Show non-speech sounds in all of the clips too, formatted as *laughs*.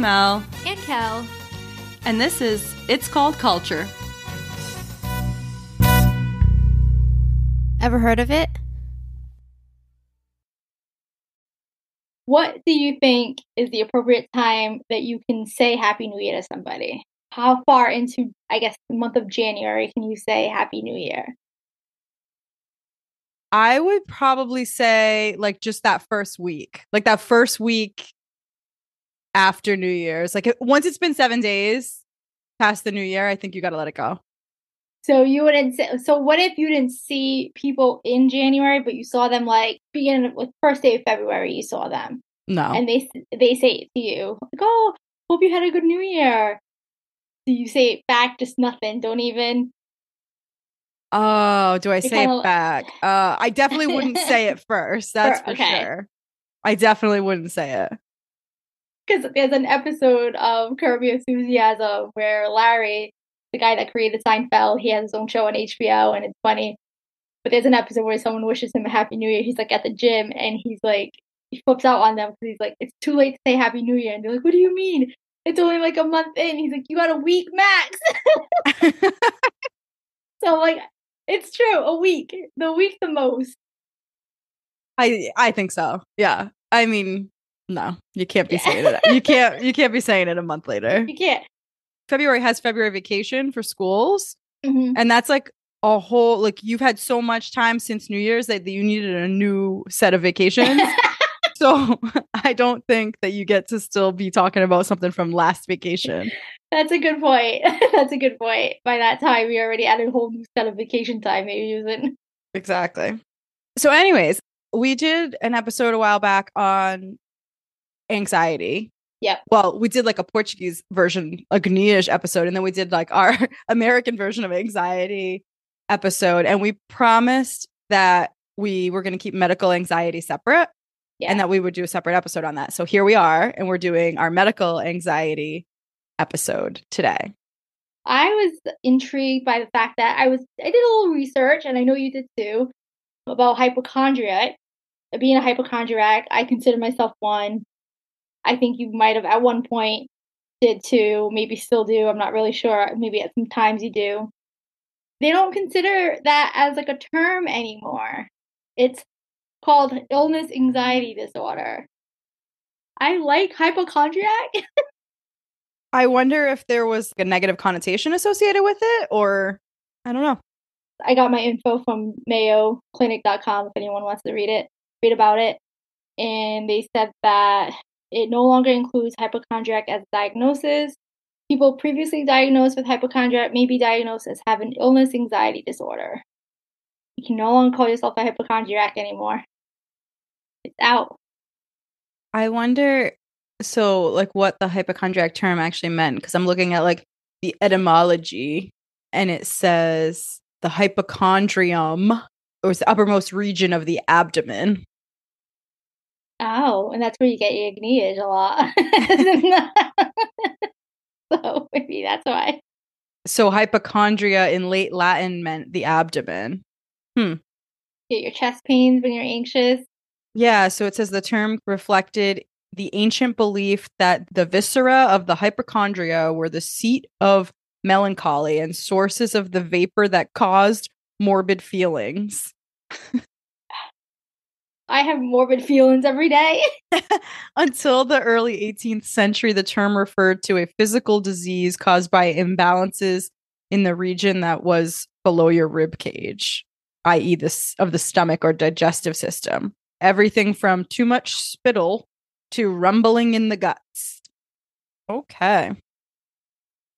Mel. And Kel. And this is It's Called Culture. Ever heard of it? What do you think is the appropriate time that you can say Happy New Year to somebody? How far into, I guess, the month of January can you say Happy New Year? I would probably say like just that first week, like that first week after New Year's. Like once it's been seven days past the New Year, I think you got to let it go. So you wouldn't say. So what if you didn't see people in January, but you saw them like beginning with first day of February? You saw them, No. and they they say it to you, like, "Oh, hope you had a good New Year." Do you say it back? Just nothing. Don't even. oh, do I You're say kinda it back? Uh, I definitely wouldn't say it *laughs* first. That's for okay. sure. I definitely wouldn't say it. Because there's an episode of Your Enthusiasm where Larry, the guy that created Seinfeld, he has his own show on HBO and it's funny. But there's an episode where someone wishes him a Happy New Year. He's like at the gym and he's like, he flips out on them because he's like, it's too late to say Happy New Year. And they're like, what do you mean? It's only like a month in. He's like, you got a week max. *laughs* so, like, it's true, a week. The week the most. I I think so. Yeah. I mean, no, you can't be saying it. You can't you can't be saying it a month later. You can't. February has February vacation for schools. Mhm. And that's like a whole like you've had so much time since New Year's that you needed a new set of vacations. *laughs* so *laughs* I don't think that you get to still be talking about something from last vacation. That's a good point. *laughs* That's a good point. By that time, you already added a whole new set of vacation time that you're using. Exactly. So, anyways, we did an episode a while back on anxiety. Yeah. Well, we did like a Portuguese version, a Ghanaian episode, and then we did like our *laughs* American version of anxiety episode. And we promised that we were going to keep medical anxiety separate Yeah. and that we would do a separate episode on that. So here we are, and we're doing our medical anxiety episode today. I was intrigued by the fact that I was I did a little research, and I know you did too, about hypochondria. Being a hypochondriac, I consider myself one. I think you might have at one point did too, maybe still do. I'm not really sure. Maybe at some times you do. They don't consider that as like a term anymore. It's called illness anxiety disorder. I like hypochondriac. *laughs* I wonder if there was a negative connotation associated with it, or I don't know. I got my info from MayoClinic.com if anyone wants to read it, read about it. And they said that it no longer includes hypochondriac as a diagnosis. People previously diagnosed with hypochondriac may be diagnosed as having illness anxiety disorder. You can no longer call yourself a hypochondriac anymore. It's out. I wonder so like what the hypochondriac term actually meant because I'm looking at like the etymology and it says the hypochondrium or the uppermost region of the abdomen. Oh, and that's where you get your Agnias a lot. *laughs* so maybe that's why. So hypochondria in late Latin meant the abdomen. Hmm. Get your chest pains when you're anxious. Yeah, so it says the term reflected the ancient belief that the viscera of the hypochondria were the seat of melancholy and sources of the vapor that caused morbid feelings. *laughs* I have morbid feelings every day. *laughs* Until the early 18th century, the term referred to a physical disease caused by imbalances in the region that was below your rib cage, i.e., this of the stomach or digestive system. Everything from too much spittle to rumbling in the guts. Okay.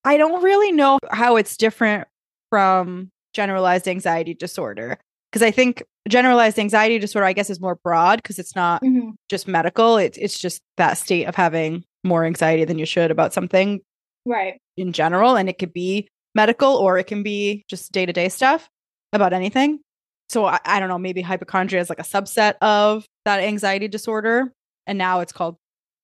I don't really know how it's different from generalized anxiety disorder because I think generalized anxiety disorder, I guess, is more broad because it's not Mhm. just medical. It's it's just that state of having more anxiety than you should about something Right. in general, and it could be medical or it can be just day to day stuff about anything. So I, I don't know. Maybe hypochondria is like a subset of that anxiety disorder, and now it's called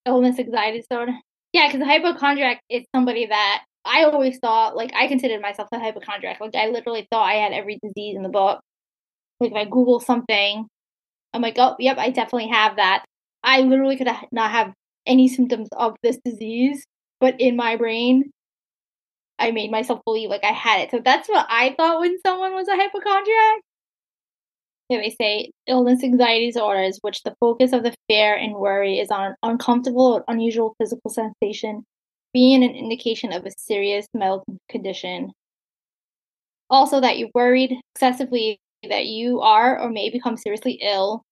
Illness anxiety disorder. Yeah, because a hypochondriac is somebody that I always thought, like, I considered myself a hypochondriac. Like, I literally thought I had every disease in the book. Like, if I Google something, I'm like, oh, yep, I definitely have that. I literally could not have any symptoms of this disease, but in my brain, I made myself believe like I had it. So that's what I thought when someone was a hypochondriac. Yeah, they say illness anxiety disorders, which the focus of the fear and worry is on uncomfortable or unusual physical sensation, being an indication of a serious mental condition. Also, that you're worried excessively that you are or may become seriously ill.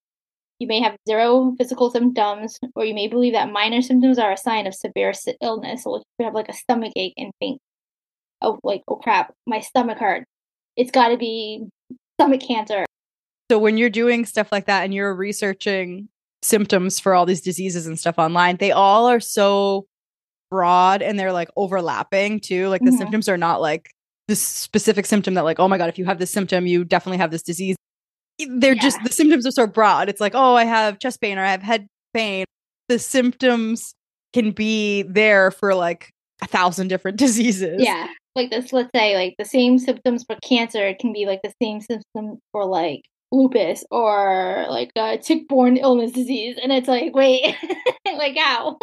You may have zero physical symptoms, or you may believe that minor symptoms are a sign of severe illness. So, if you have like a stomach ache and think, oh, like, oh crap, my stomach hurt. It's got to be stomach cancer. So when you're doing stuff like that and you're researching symptoms for all these diseases and stuff online, they all are so broad and they're like overlapping too. Like the mm-hmm. symptoms are not like this specific symptom that like, oh my god, if you have this symptom, you definitely have this disease. They're yeah. just the symptoms are so broad. It's like, oh, I have chest pain or I have head pain. The symptoms can be there for like a thousand different *laughs* diseases. Yeah. Like this, let's say like the same symptoms for cancer it can be like the same symptom for like lupus or like a tick-borne illness disease and it's like wait *laughs* like how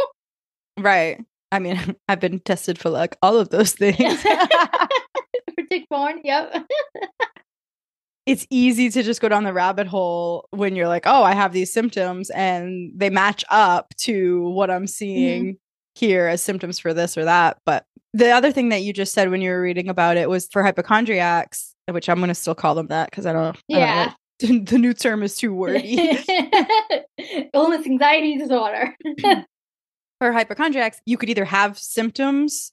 right i mean *laughs* i've been tested for like all of those things tick-borne yep *laughs* it's easy to just go down the rabbit hole when you're like oh i have these symptoms and they match up to what i'm seeing mm-hmm. here as symptoms for this or that but the other thing that you just said when you were reading about it was for hypochondriacs which i'm going to still call them that because i don't yeah I don't *laughs* the new term is too wordy. *laughs* Illness anxiety disorder. For hypochondriacs, you could either have symptoms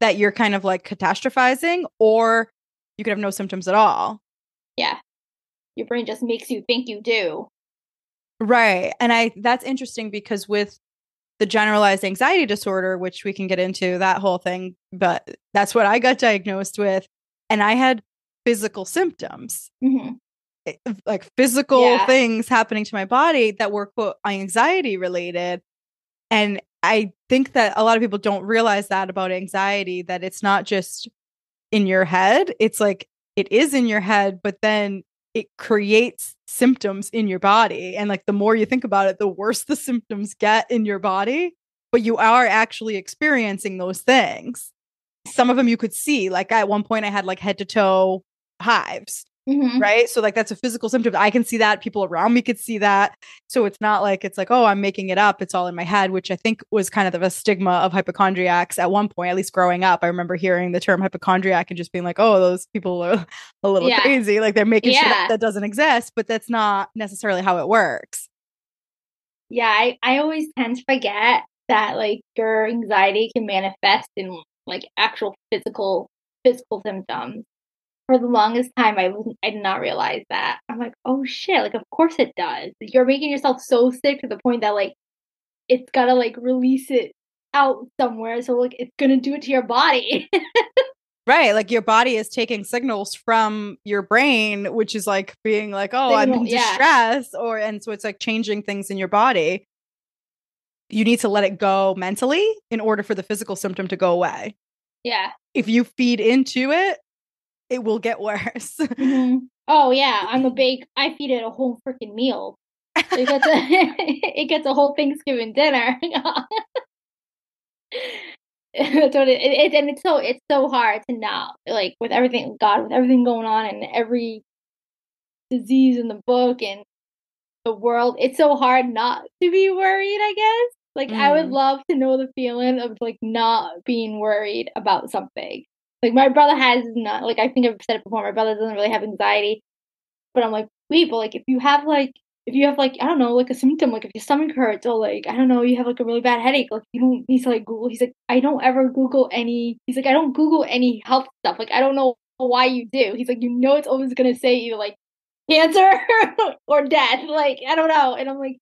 that you're kind of like catastrophizing, or you could have no symptoms at all. Yeah. Your brain just makes you think you do. Right. And I that's interesting because with the generalized anxiety disorder, which we can get into that whole thing, but that's what I got diagnosed with. And I had physical symptoms. Mm-hmm. Like physical yeah. things happening to my body that were quote anxiety related and i think that a lot of people don't realize that about anxiety that it's not just in your head it's like it is in your head but then it creates symptoms in your body and like the more you think about it the worse the *laughs* symptoms get in your body but you are actually experiencing those things. Some of them you could see like at one point i had like head to toe hives Mm-hmm. Right. So, like, that's a physical symptom. I can see that. People around me could see that. So, it's not like it's like, oh, I'm making it up. It's all in my head, which I think was kind of the stigma of hypochondriacs at one point, at least growing up. I remember hearing the term hypochondriac and just being like, oh, those people are *laughs* a little yeah. crazy. Like, they're making yeah. shit that doesn't exist, but that's not necessarily how it works. Yeah. I, I always tend to forget that, like, your anxiety can manifest in like actual physical physical symptoms for the longest time I was I did not realize that. I'm like, oh shit, like of course it does. You're making yourself so sick to the point that like it's gotta like release it out somewhere. So like it's gonna do it to your body. right. Like your body is taking signals from your brain, which is like being like, oh, I'm in distress, yeah. or and so it's like changing things in your body. You need to let it go mentally in order for the physical symptom to go away. Yeah. If you feed into it, it will get worse. *laughs* Mm-hmm. Oh yeah, I'm a big. I feed it a whole freaking meal. It gets *laughs* a, *laughs* it gets a whole Thanksgiving dinner. That's what it, it, it, and it's so it's so hard to not like with everything God with everything going on and every disease in the book and the world. It's so hard not to be worried. I guess like mm. I would mm. love to know the feeling of like not being worried about something. Like my brother has not like I think I've said it before, my brother doesn't really have anxiety. But I'm like, wait, but like if you have like if you have like I don't know, like a symptom, like if your stomach hurts or like I don't know, you have like a really bad headache, like you don't to like Google. He's like, I don't ever Google any he's like, I don't Google any health stuff. Like I don't know why you do. He's like, you know it's always gonna say either like cancer *laughs* or death. Like, I don't know. And I'm like,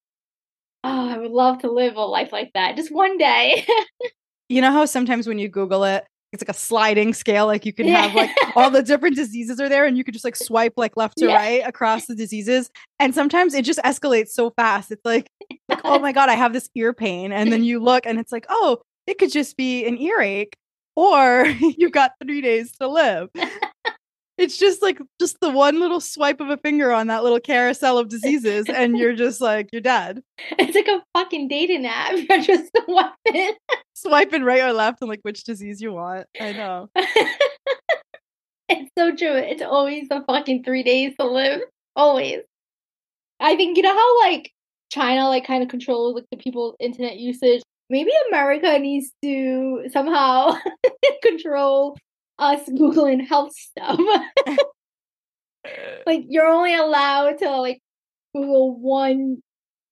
oh, I would love to live a life like that. Just one day. *laughs* you know how sometimes when you Google it, it's like a sliding scale. Like you can have like all the different diseases are there and you could just like swipe like left to yeah. right across the diseases. And sometimes it just escalates so fast. It's like, *laughs* like, oh my God, I have this ear pain. And then you look and it's like, oh, it could just be an earache or *laughs* you've got three days to live. *laughs* it's just like just the one little swipe of a finger on that little carousel of diseases, and you're just like you're dead. *laughs* It's like a fucking dating app. *laughs* You're just swiping. Swiping right or left and like which disease you want. I know. *laughs* it's so true. It's always the fucking three days to live. Always. I think you know how like China like kind of controls like the people's internet usage. Maybe America needs to somehow control us *laughs* googling health stuff. *laughs* like you're only allowed to like Google one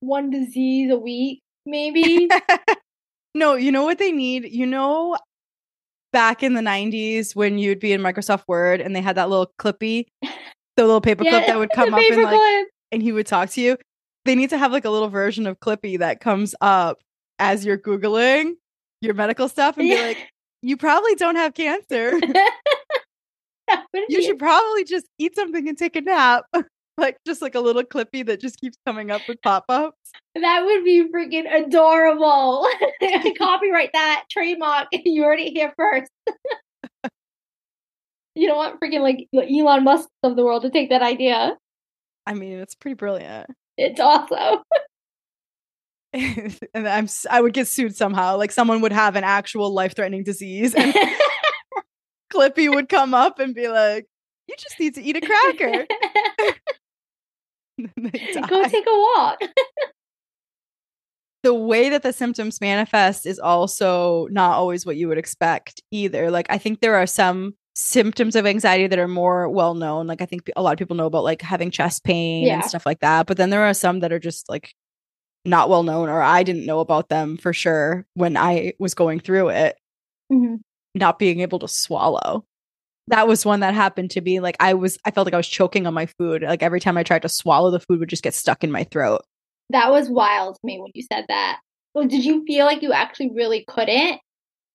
one disease a week, maybe. *laughs* no, you know what they need? You know back in the 90s when you'd be in Microsoft Word and they had that little clippy, the little paperclip Yeah, that would come up and like and he would talk to you. They need to have like a little version of Clippy that comes up as you're Googling your medical stuff and Yeah. be like, you probably don't have cancer. *laughs* You should probably just eat something and take a nap. *laughs* like just like a little Clippy that just keeps coming up with pop-ups. That would be freaking adorable. *laughs* Copyright that trademark. You heard it here first. you don't want freaking like Elon Musk of the world to take that idea. I mean, it's pretty brilliant. It's awesome. *laughs* and I'm I would get sued somehow. Like someone would have an actual life-threatening disease and *laughs* Clippy would come up and be like, "You just need to eat a cracker." *laughs* And then they Go take a walk. the way that the symptoms manifest is also not always what you would expect either. Like I think there are some symptoms of anxiety that are more well known. Like I think a lot of people know about like having chest pain Yeah. and stuff like that. But then there are some that are just like not well known or I didn't know about them for sure when I was going through it, Mhm. not being able to swallow. That was one that happened to be like I was I felt like I was choking on my food. Like every time I tried to swallow the food would just get stuck in my throat. That was wild to me when you said that. Well, did you feel like you actually really couldn't?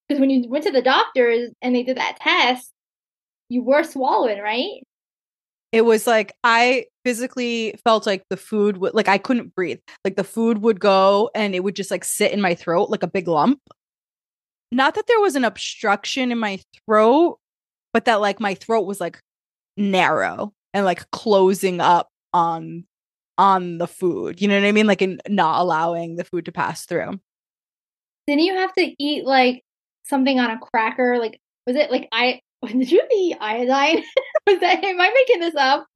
Because when you went to the doctors and they did that test, you were swallowing, right? It was like I physically felt like the food would like I couldn't breathe. Like the food would go and it would just like sit in my throat like a big lump. Not that there was an obstruction in my throat, but that like my throat was like narrow and like closing up on on the food. You know what I mean? Like in not allowing the food to pass through. Didn't you have to eat like something on a cracker? Like, was it like I? *laughs* Did you eat iodine? *laughs* *laughs* was that? Am I making this up?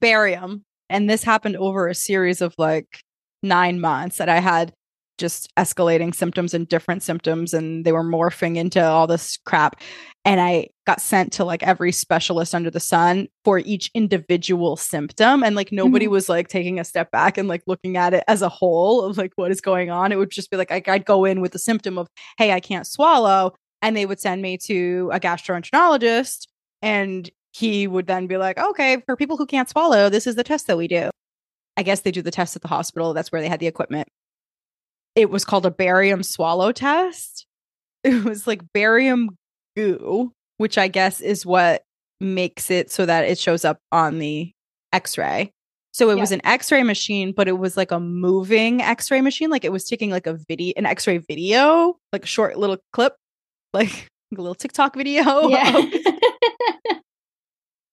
barium. And this happened over a series of like nine months that I had just escalating symptoms and different symptoms, and they were morphing into all this crap. And I got sent to like every specialist under the sun for each individual symptom. And like nobody Mhm. was like taking a step back and like looking at it as a whole of like what is going on. It would just be like, I- I'd go in with the symptom of, hey, I can't swallow. And they would send me to a gastroenterologist and he would then be like, okay, for people who can't swallow, this is the test that we do. I guess they do the test at the hospital. That's where they had the equipment. It was called a barium swallow test. *laughs* It was like barium goo, which I guess is what makes it so that it shows up on the x ray. So it was an x ray machine, but it was like a moving x ray machine. Like it was taking like a video, an x ray video, like a short little clip, like *laughs* a little TikTok video yeah. *laughs*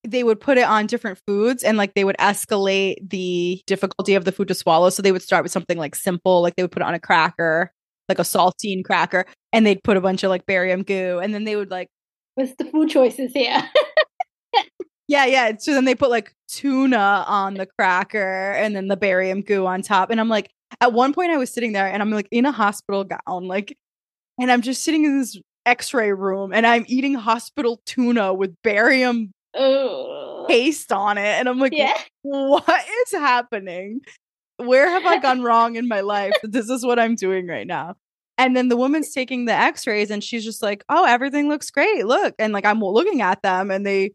they would put it on different foods and like they would escalate the difficulty of the food to swallow. So they would start with something like simple, like they would put it on a cracker, like a saltine cracker, and they'd put a bunch of like barium goo, and then they would like, What's the food choices here? *laughs* yeah, yeah. So then they put like tuna on the cracker and then the barium goo on top. And I'm like, at one point I was sitting there and I'm like in a hospital gown, like, and I'm just sitting in this x-ray room and I'm eating hospital tuna with barium oh. paste on it. And I'm like, Yeah. *laughs* what is happening? Where have I *laughs* gone wrong in my life? This is what I'm doing right now. And then the woman's taking the x rays and she's just like, oh, everything looks great. Look. And like, I'm looking at them and they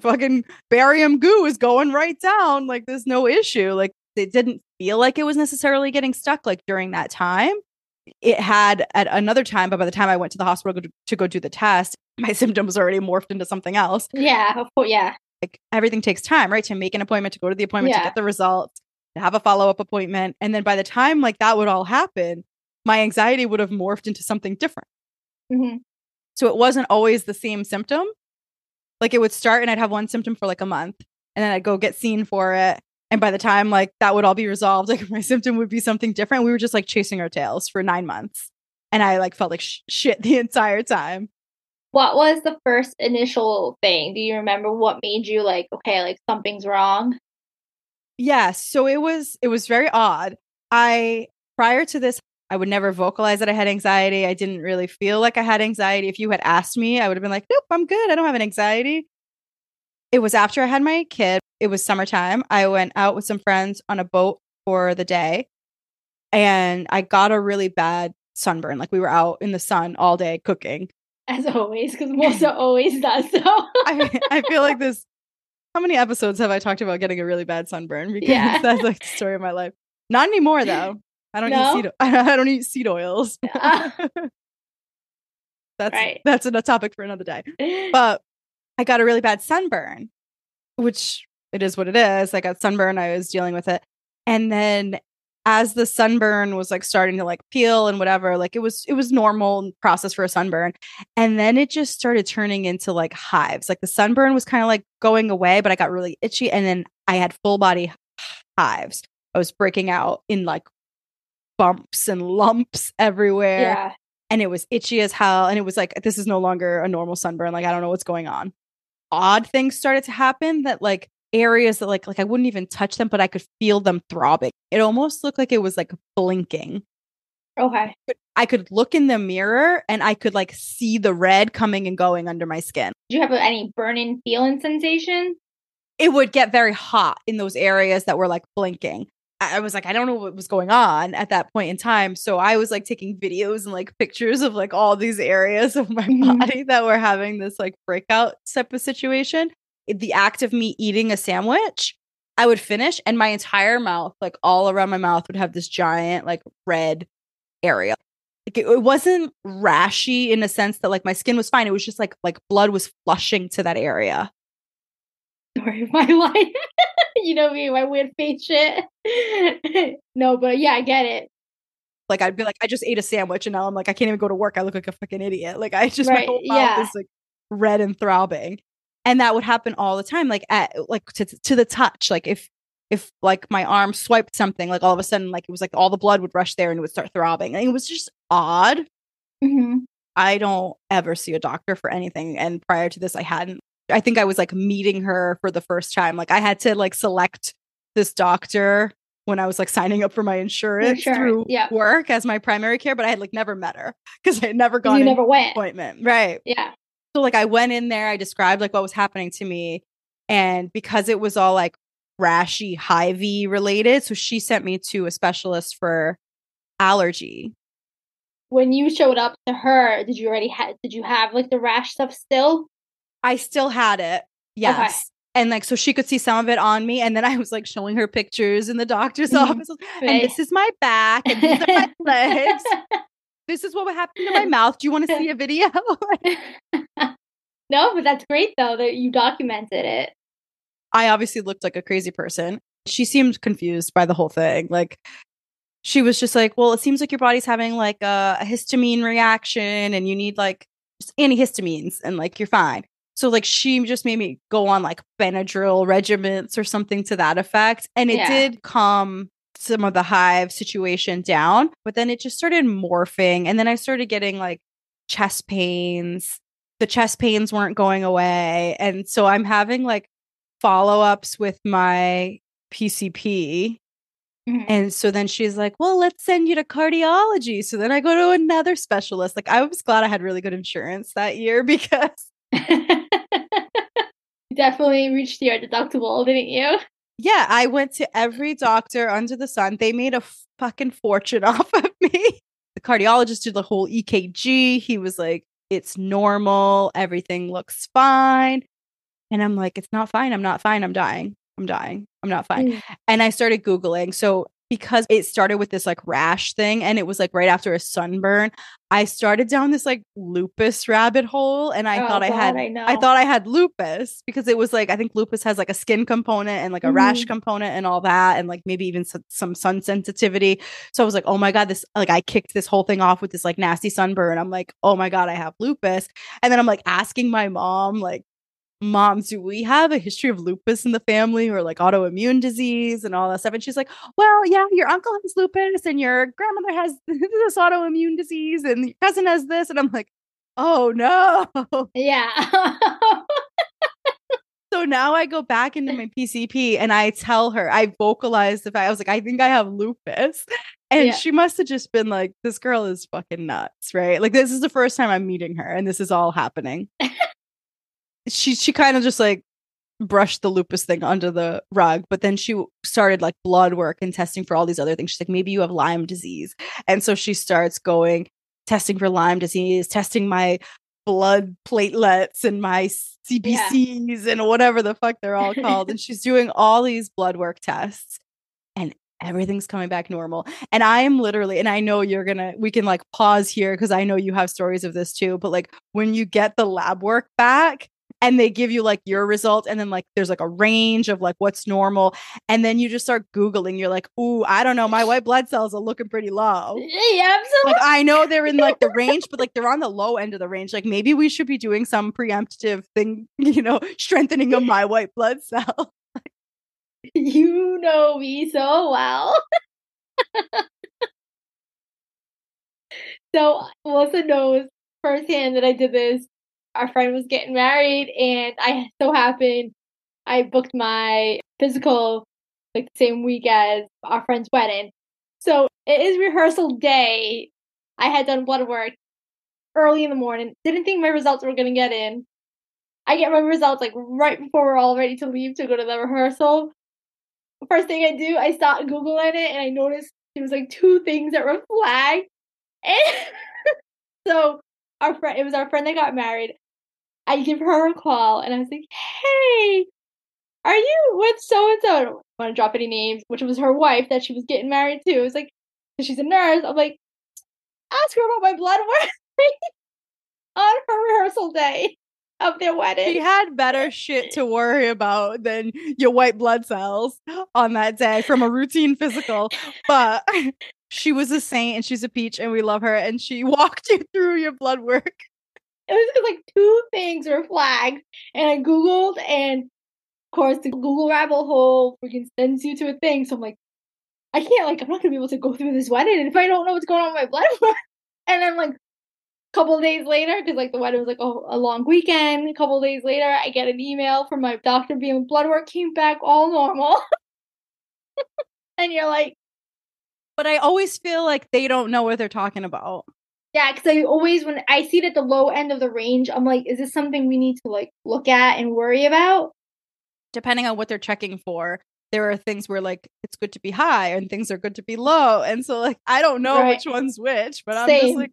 fucking barium goo is going right down. Like, there's no issue. Like, it didn't feel like it was necessarily getting stuck like during that time. It had at another time, but by the time I went to the hospital to, to go do the test, *laughs* my symptoms already morphed into something else Yeah. Of course. Yeah. like everything takes time, right? To make an appointment, to go to the appointment, Yeah. to get the results, to have a follow up appointment. And then by the time like that would all happen, my anxiety would have morphed into something different. hmm So it wasn't always the same symptom. Like it would start and I'd have one symptom for like a month and then I'd go get seen for it. And by the time like that would all be resolved, *laughs* like my symptom would be something different. We were just like chasing our tails for nine months. And I like felt like sh- shit the *laughs* entire time. What was the first initial thing? Do you remember what made you like, okay, like something's wrong? Yeah. So it was, it was very odd. I, prior to this, I would never vocalize that I had anxiety. I didn't really feel like I had anxiety. If you had asked me, I would have been like, nope, I'm good. I don't have an anxiety. It was after I had my kid. It was summertime. I went out with some friends on a boat for the day and I got a really bad sunburn. Like we were out in the sun all day cooking. *laughs* As always, because *laughs* Melissa always does so. I, I feel like this. *laughs* How many episodes have I talked about getting a really bad sunburn? Because Yeah. that's like the story of my life. Not anymore though. I don't No? eat seed. I don't eat seed oils. Ah. that's Right. that's a topic for another day. But I got a really bad sunburn, which it is what it is. I got sunburn. I was dealing with it, and then as the sunburn was like starting to like peel and whatever, like it was it was normal process for a sunburn, and then it just started turning into like hives. Like the sunburn was kind of like going away, but I got really itchy, and then I had full body hives. I was breaking out in like bumps and *laughs* lumps everywhere yeah. and it was itchy as hell. And it was like, this is no longer a normal sunburn. Like, I don't know what's going on. Odd things started to happen that like areas that like like I wouldn't even touch them, but I could feel them throbbing. It almost looked like it was like blinking. Okay. I could look in the mirror and I could like see the red coming and going under my skin. Did you have any burning feeling sensation? It would get very hot in those areas that were like blinking. I was like, I don't know what was going on at that point in time. So I was like taking videos and like pictures of like all these areas of my Mhm. body that were having this like breakout type of situation. The act of me eating a sandwich, I would finish and my entire mouth, like all around my mouth, would have this giant like red area. Like it, it wasn't rashy in a sense that like my skin was fine. It was just like like blood was flushing to that area. Story of *laughs* my life. you know me, my weird face shit. *laughs* no, but yeah, I get it. Like I'd be like, I just ate a sandwich and now I'm like, I can't even go to work. I look like a fucking idiot. Like I just Right, my whole mouth yeah. is like red and throbbing. And that would happen all the time, like at like to to the touch. Like if if like my arm swiped something, like all of a sudden, like it was like all the blood would rush there and it would start throbbing. And it was just odd. hmm I don't ever see a doctor for anything. And prior to this, I hadn't. I think I was like meeting her for the first time. Like I had to like select this doctor when I was like signing up for my insurance Insurance, through yeah. work as my primary care, but I had like never met her because I had never gone You never went. appointment. Right. Yeah. So like I went in there, I described like what was happening to me. And because it was all like rashy, hivey related, so she sent me to a specialist for allergy. When you showed up to her, did you already have? Did you have like the rash stuff still? I still had it. Yes. And like, so she could see some of it on me. And then I was like showing her pictures in the doctor's Mhm. office. And this is my back, and these are my *laughs* legs. This is what would happen to my *laughs* mouth. Do you want to see a video? *laughs* *laughs* no, but that's great though that you documented it. I obviously looked like a crazy person. She seemed confused by the whole thing. Like, she was just like, well, it seems like your body's having like a, a histamine reaction and you need like just antihistamines and like you're fine. So like she just made me go on like Benadryl regiments or something to that effect. And it Yeah. did calm some of the hive situation down, but then it just started morphing. And then I started getting like chest pains. The chest pains weren't going away. And so I'm having like follow ups with my PCP. Mhm. And so then she's like, well, let's send you to cardiology. So then I go to another specialist. Like, I was glad I had really good insurance that year because *laughs* Definitely reached your deductible, didn't you? Yeah, I went to every doctor under the sun. They made a fucking fortune *laughs* off of me. The cardiologist did the whole EKG. He was like, it's normal. Everything looks fine. And I'm like, it's not fine. I'm not fine. I'm dying. I'm dying. I'm not fine. Mm. And I started Googling. So, because it started with this like rash thing and it was like right after a sunburn, I started down this like lupus rabbit hole. And I Oh, thought I had I. I thought I had lupus because it was like I think lupus has like a skin component and like a rash Mm-hmm. component and all that and like maybe even some, some sun sensitivity. So I was like, "Oh my god, this like I kicked this whole thing off with this like nasty sunburn." I'm like, "Oh my god, I have lupus." And then I'm like asking my mom like moms, do we have a history of lupus in the family or like autoimmune disease and all that stuff? And she's like, well, yeah, your uncle has lupus and your grandmother has *laughs* this autoimmune disease and your cousin has this. And I'm like, oh no. Yeah. *laughs* so now I go back into my PCP and I tell her, I vocalize the fact, I was like, I think I have lupus. And Yeah. she must have just been like, this girl is fucking nuts, right? Like, this is the first time I'm meeting her and this is all happening. She she kind of just like brushed the lupus thing under the rug, but then she started like blood work and testing for all these other things. She's like, maybe you have Lyme disease. And so she starts going testing for Lyme disease, testing my blood platelets and my CBCs and whatever the fuck they're all called. and she's doing all these blood work tests and everything's coming back normal. And I am literally, and I know you're gonna, we can like pause here because I know you have stories of this too. But like when you get the lab work back, and they give you like your result and then like there's like a range of like what's normal and then you just start googling you're like ooh i don't know my white blood cells are looking pretty low yeah, absolutely. like i know they're in like the range but like they're on the low end of the range like maybe we should be doing some preemptive thing *laughs* you know strengthening of my white blood cell *laughs* you know me so well. *laughs* so Melissa knows firsthand that I did this. Our friend was getting married, and I so happened I booked my physical like the same week as our friend's wedding. So it is rehearsal day. I had done blood work early in the morning. Didn't think my results were gonna get in. I get my results like right before we're all ready to leave to go to the rehearsal. First thing I do, I start googling it, and I noticed there was like two things that were flagged. And *laughs* so our friend, it was our friend that got married. I give her a call, and I was like, "Hey, are you with so and so?" I don't want to drop any names, which was her wife that she was getting married to. It was like, she's a nurse. I'm like, ask her about my blood work *laughs* on her rehearsal day of their wedding. she had better shit to worry about than your white blood cells on that day from a routine physical but *laughs* she was a saint and she's a peach and we love her and she *laughs* walked you through your blood work it was like two things were flagged, and I googled, and of course the Google rabbit hole freaking sends you to a thing. So I'm like, I can't like I'm not gonna be able to go through this wedding if I don't know what's going on with my blood work. *laughs* And then like a couple days later, because like the wedding was like a, a long weekend. A couple days later, I get an email from my doctor being blood work came back all normal, *laughs* and you're like. but i always feel like they don't know what they're talking about Yeah, because I always when I see it at the low end of the range, I'm like, is this something we need to like look at and worry about? depending on what they're checking for there are things where like it's good to be high and things are good to be low and so like i don't know Right. which one's which but i'm just like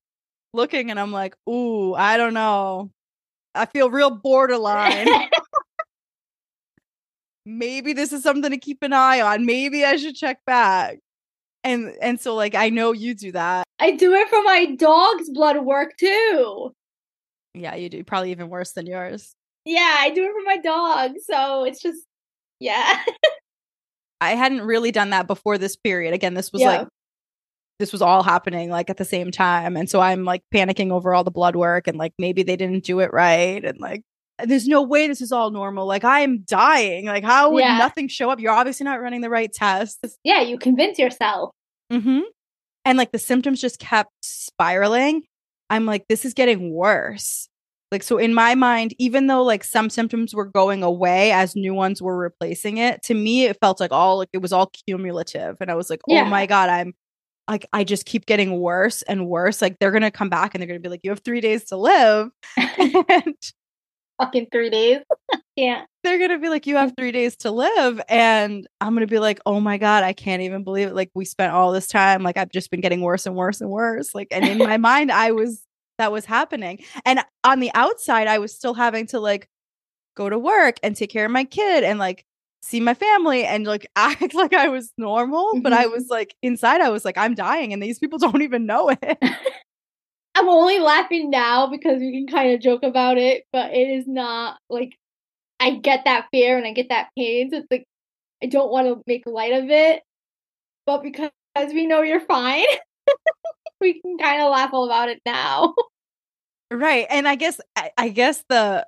looking and i'm like ooh i don't know i feel real borderline *laughs* maybe this is something to keep an eye on. Maybe I should check back. And and so like I know you do that. I do it for my dog's blood work too. Yeah, you do. Probably even worse than yours. Yeah, I do it for my dog. So it's just yeah. *laughs* I hadn't really done that before this period. Again, this was Yeah. like this was all happening like at the same time. And so I'm like panicking over all the blood work and like maybe they didn't do it right. And like there's no way this is all normal. Like I'm dying. Like how would Yeah. nothing show up? You're obviously not running the right tests. yeah, you convince yourself. Mm-hmm. And like the symptoms just kept spiraling. I'm like, this is getting worse. Like, so in my mind, even though like some symptoms were going away as new ones were replacing it, to me, it felt like all like it was all cumulative. And I was like, oh my God, I'm like, I just keep getting worse and worse. Like, they're going to come back and they're going to be like, you have three days to live. *laughs* and Fucking three days. yeah. they're gonna be like, you have three days to live, and I'm gonna be like, oh my god, I can't even believe it. Like we spent all this time, like I've just been getting worse and worse and worse. Like, and in my *laughs* mind, I was that was happening, and on the outside, I was still having to like go to work and take care of my kid and like see my family and like *laughs* act like I was normal, but I Mhm. was like inside, I was like, I'm dying, and these people *laughs* don't even know it. I'm only laughing now because we can kind of joke about it, but it is not like I get that fear and I get that pain. So it's like I don't want to make light of it, but because we know you're fine, *laughs* we can kind of laugh all about it now. Right. And I guess I, I guess the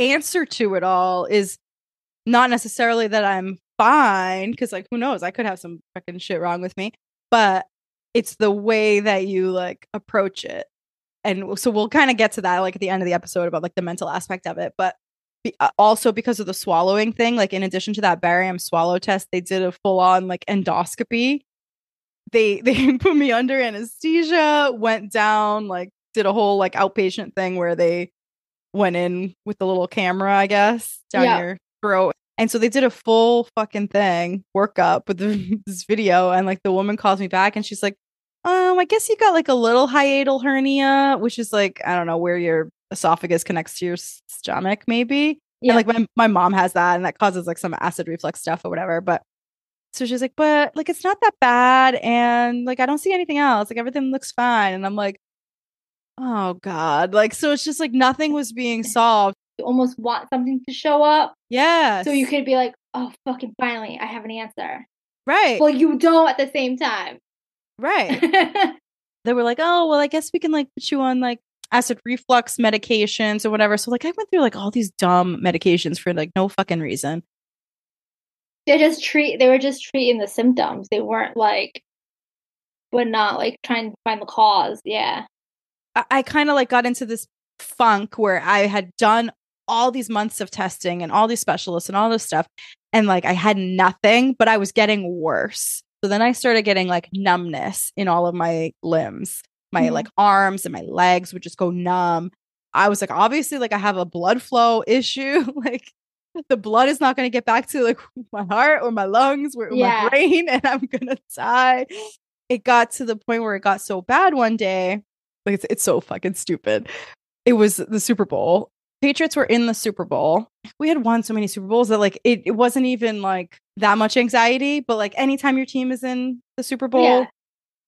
answer to it all is not necessarily that I'm fine, because like who knows, I could have some fucking shit wrong with me, but it's the way that you like approach it. And so we'll kind of get to that like at the end of the episode about like the mental aspect of it, but be, uh, also because of the swallowing thing, like in addition to that barium swallow test, they did a full on like endoscopy. They *laughs* they put me under anesthesia, went down, like did a whole like outpatient thing where they went in with the little camera, I guess, down Yeah. your throat. And so they did a full fucking thing, workup with the, *laughs* this video. And like the woman calls me back and she's like, um, I guess you got like a little hiatal hernia, which is like, I don't know, where your esophagus connects to your stomach, maybe. Yeah. And like my, my mom has that and that causes like some acid reflux stuff or whatever. But so she's like, but like it's not that bad. And like I don't see anything else. Like everything looks fine. And I'm like, oh God. Like so it's just like nothing was being solved. you almost want something to show up Yeah. so you could be like, oh, fucking finally, I have an answer. right. Well, you don't at the same time. Right. *laughs* they were like, oh, well, I guess we can like put you on like acid reflux medications or whatever. So like I went through like all these dumb medications for like no fucking reason. they just treat. They were just treating the symptoms. They weren't like, but not like trying to find the cause. Yeah. I, I kind of like got into this funk where I had done all these months of testing and all these specialists and all this stuff. And like I had nothing, but I was getting worse. So then I started getting like numbness in all of my limbs. My Mhm. like arms and my legs would just go numb. I was like, obviously, like I have a blood flow *laughs* issue. like the blood is not going to get back to like *laughs* my heart or my lungs or Yeah. my brain, and I'm gonna die. It got to the point where it got so bad one day. Like it's, it's so fucking stupid. It was the Super Bowl. Patriots were in the Super Bowl. We had won so many Super Bowls that like it, it wasn't even like that much anxiety. But like anytime your team is in the Super Bowl, Yeah.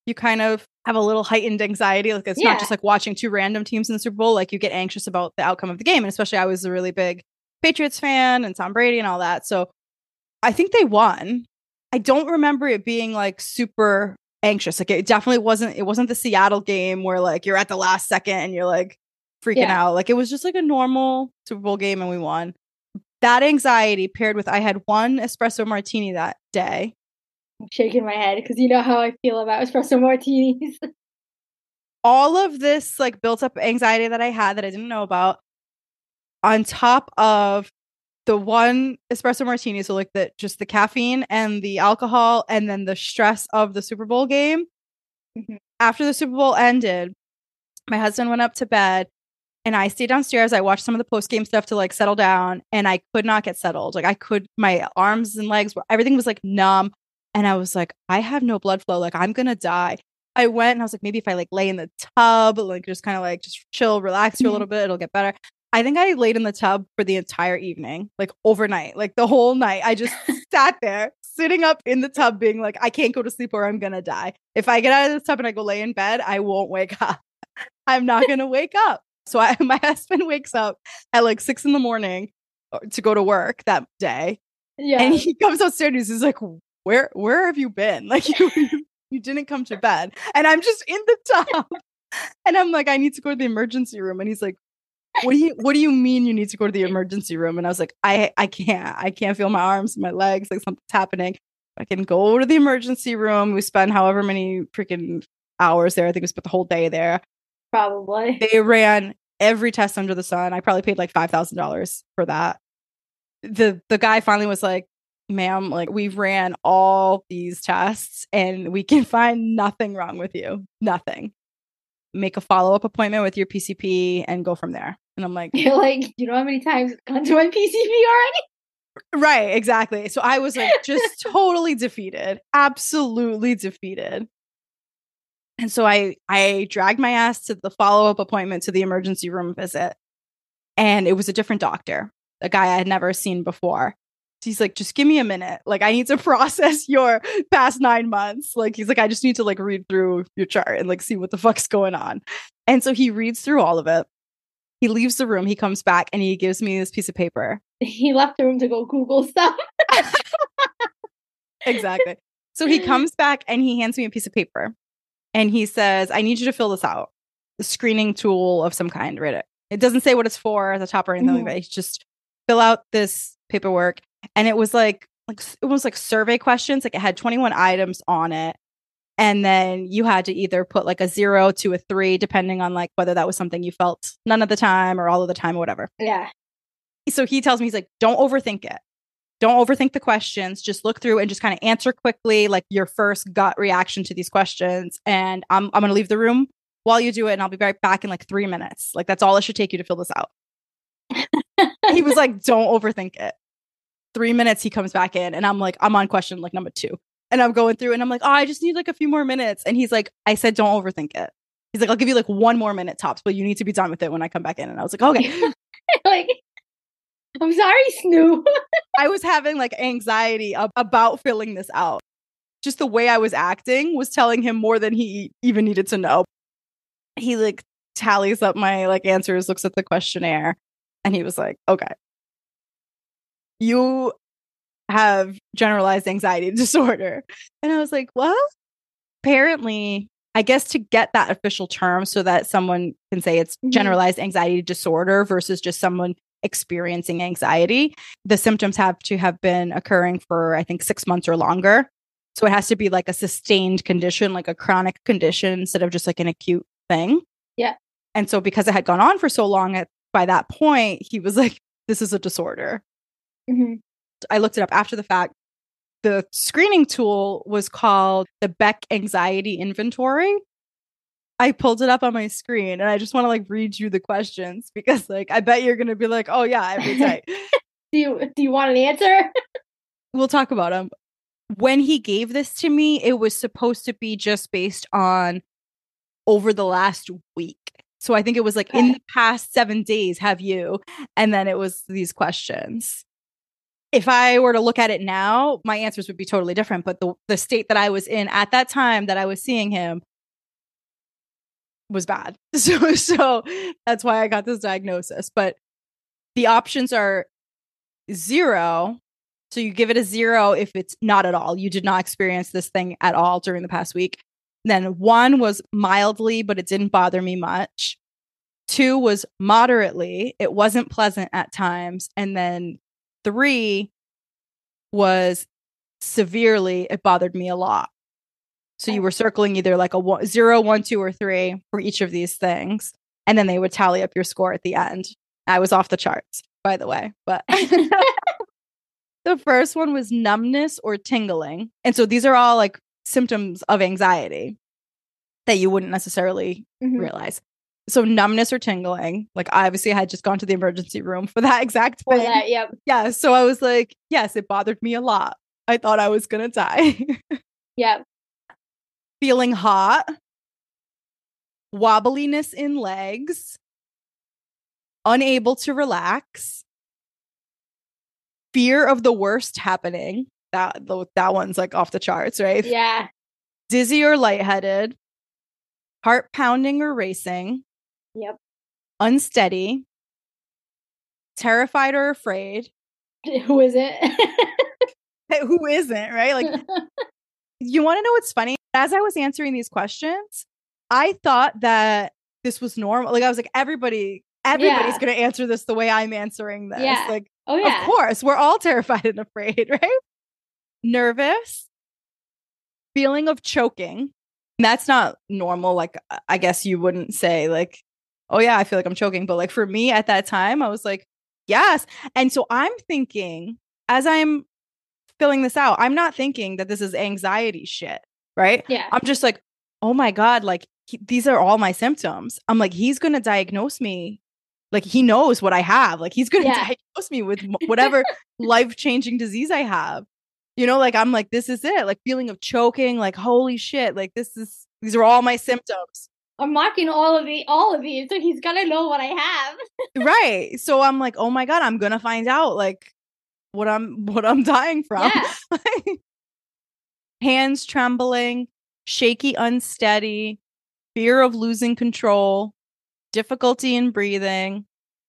you kind of have a little heightened anxiety. Like it's not just like watching two random teams in the Super Bowl. Like you get anxious about the outcome of the game. And especially I was a really big Patriots fan and Tom Brady and all that. So I think they won. I don't remember it being like super anxious. Like it definitely wasn't it wasn't the Seattle game where like you're at the last second and you're like freaking Yeah. out. Like it was just like a normal Super Bowl game and we won. That anxiety paired with I had one espresso martini that day. I'm shaking my head because you know how I feel about espresso martinis. *laughs* all of this like built up anxiety that I had that I didn't know about on top of the one espresso martini so like the just the caffeine and the alcohol and then the stress of the Super Bowl game Mhm. after the Super Bowl ended my husband went up to bed and I stayed downstairs I watched some of the post game stuff to like settle down and I could not get settled like I could my arms and legs were everything was like numb and I was like I have no blood flow like I'm going to die I went and I was like, maybe if I like lay in the tub, like just kind of like just chill, relax for a Mhm. little bit, it'll get better. I think I laid in the tub for the entire evening, like overnight, like the whole night. I just *laughs* sat there, sitting up in the tub, being like, I can't go to sleep or I'm gonna die. If I get out of the tub and I go lay in bed, I won't wake *laughs* up. I'm not gonna wake up. So I, *laughs* my husband wakes up at like six in the morning uh, to go to work that day, yeah. and he comes upstairs and he's like, "Where, where have you been? *laughs* Like you, you, you didn't come to bed." And I'm just in the *laughs* tub, and I'm like, "I need to go to the emergency room." And he's like, "What do you, what do you mean you need to go to the emergency room?" And I was like, "I, I can't. I can't feel my arms, my legs. Like something's happening. I can go to the emergency room. We spend however many freaking hours there. I think we spent the whole day there. Probably. They ran every test under the sun. I probably paid like five thousand dollars for that. The the guy finally was like, "Ma'am, like we've ran all these tests and we can *laughs* find nothing wrong with you. Nothing. Make a follow up appointment with your PCP and go from there." And I'm like, You're like, you know how many times it's gone to my *laughs* PCP already? "Right, exactly." So I was like, just *laughs* totally defeated, absolutely defeated. And so I I dragged my ass to the follow up appointment to the emergency room visit. And it was a different doctor, a guy I had never seen before. He's like, just give me a minute. Like, I need to *laughs* process your past nine months. Like, he's like, I just need to like read through your chart and like see what the fuck's going on. And so he reads through all of it. He leaves the room. He comes back and he gives me this piece of paper. He left the room to go Google stuff. *laughs* exactly. So he *laughs* comes back and he hands me a piece of paper and he says, I need you to fill this out. A screening tool of some kind, right? It doesn't say what it's for at the top or anything Mhm. like that. It's just fill out this paperwork. And it was like like it was like survey questions. Like it had 21 items on it. And then you had to either put like a zero to a three, depending on like whether that was something you felt none of the time or all of the time or whatever. Yeah. So he tells me, he's like, don't overthink it. Don't overthink the questions. Just look through and just kind of answer quickly, like your first gut reaction to these questions. And I'm I'm gonna leave the room while you do it, and I'll be right back in like three minutes. Like that's all it should take you to fill this out. *laughs* he was like, don't overthink it. Three minutes, he comes back in, and I'm like, I'm on question like number two. And I'm going through and I'm like, oh, I just need like a few more minutes. And he's like, I said, don't overthink it. He's like, I'll give you like one more minute tops, but you need to be done with it when I come back in. And I was like, okay. *laughs* like, I'm sorry, Snoop. I was having like anxiety ab- about filling this out. Just the way I was acting was telling him more than he even needed to know. He like tallies up my like answers, looks at the questionnaire, and he was like, "Okay, you have generalized anxiety *laughs* disorder." And I was like, "Well, Apparently, I guess to get that official term so that someone can say it's Mhm. generalized anxiety disorder versus just someone experiencing anxiety, the symptoms have to have been occurring for, I think, six months or longer. So it has to be like a sustained condition, like a chronic condition, instead of just like an acute thing. Yeah. And so because it had gone on for so long, at, by that point, he was like, this is a disorder. Mhm. I looked it up after the fact. The screening tool was called the Beck Anxiety Inventory. I pulled it up on my screen and I just want to like read you the questions *laughs* because like I bet you're going to be like, "Oh yeah, every day." *laughs* Do you do you want an answer? *laughs* we'll talk about them. When he gave this to me, it was supposed to be just based on over the last week. So I think it was like in the past 7 days have you and then it was these questions. If I were to look at it now, my answers would be totally different, but the the state that I was in at that time that I was seeing him was bad. *laughs* So so that's why I got this diagnosis, but the options are 0 so you give it a zero if it's not at all. You did not experience this thing at all during the past week. Then one was mildly, but it didn't bother me much. Two was moderately. It wasn't pleasant at times. And then three was severely. It bothered me a lot. So you were circling either like a one, zero, one, two, or three for each of these things. And then they would tally up your score at the end. I was off the charts, by the way. But *laughs* *laughs* the first one was numbness or tingling. And so these are all like symptoms of anxiety that you wouldn't necessarily Mhm. realize. So numbness or tingling, like I obviously I had just gone to the emergency room for that *laughs* exact For that, yep. Yeah, so I was like, yes, it bothered me a lot. I thought I was going to die. Yep. Feeling hot, wobbliness in legs, unable to relax, fear of the worst happening. That that one's like off the charts, right? Yeah. Dizzy or lightheaded, heart pounding or racing, Yep. unsteady, terrified or afraid. *laughs* Who is it? *laughs* Who isn't, right? Like *laughs* you want to know what's funny? As I was answering these questions, I thought that this was normal. Like I was like, everybody, everybody's Yeah. gonna answer this the way I'm answering this. Yeah. Like, oh yeah. of course, we're all *laughs* terrified and afraid, right? Nervous, feeling of choking. That's not normal. Like I guess you wouldn't say like, oh yeah, I feel like I'm choking. But like for me at that time, I was like, yes. And so I'm thinking as I'm filling this out, I'm not thinking that this is anxiety shit, right? Yeah. I'm just like, oh my God, like he, these are all my symptoms. I'm like, he's going to diagnose me. Like he knows what I have. Like he's going *laughs* to Yeah. diagnose me with *laughs* whatever life changing disease I have. You know, like I'm like, this is it. Like feeling of choking, like, holy shit, like this is, these are all my symptoms. I'm marking all of the all of these, so he's gonna know what I have. right. So I'm like, oh my God, I'm going to find out like what I'm, what I'm *laughs* dying from. Yeah. Hands trembling, shaky, unsteady, fear of losing control, difficulty in breathing,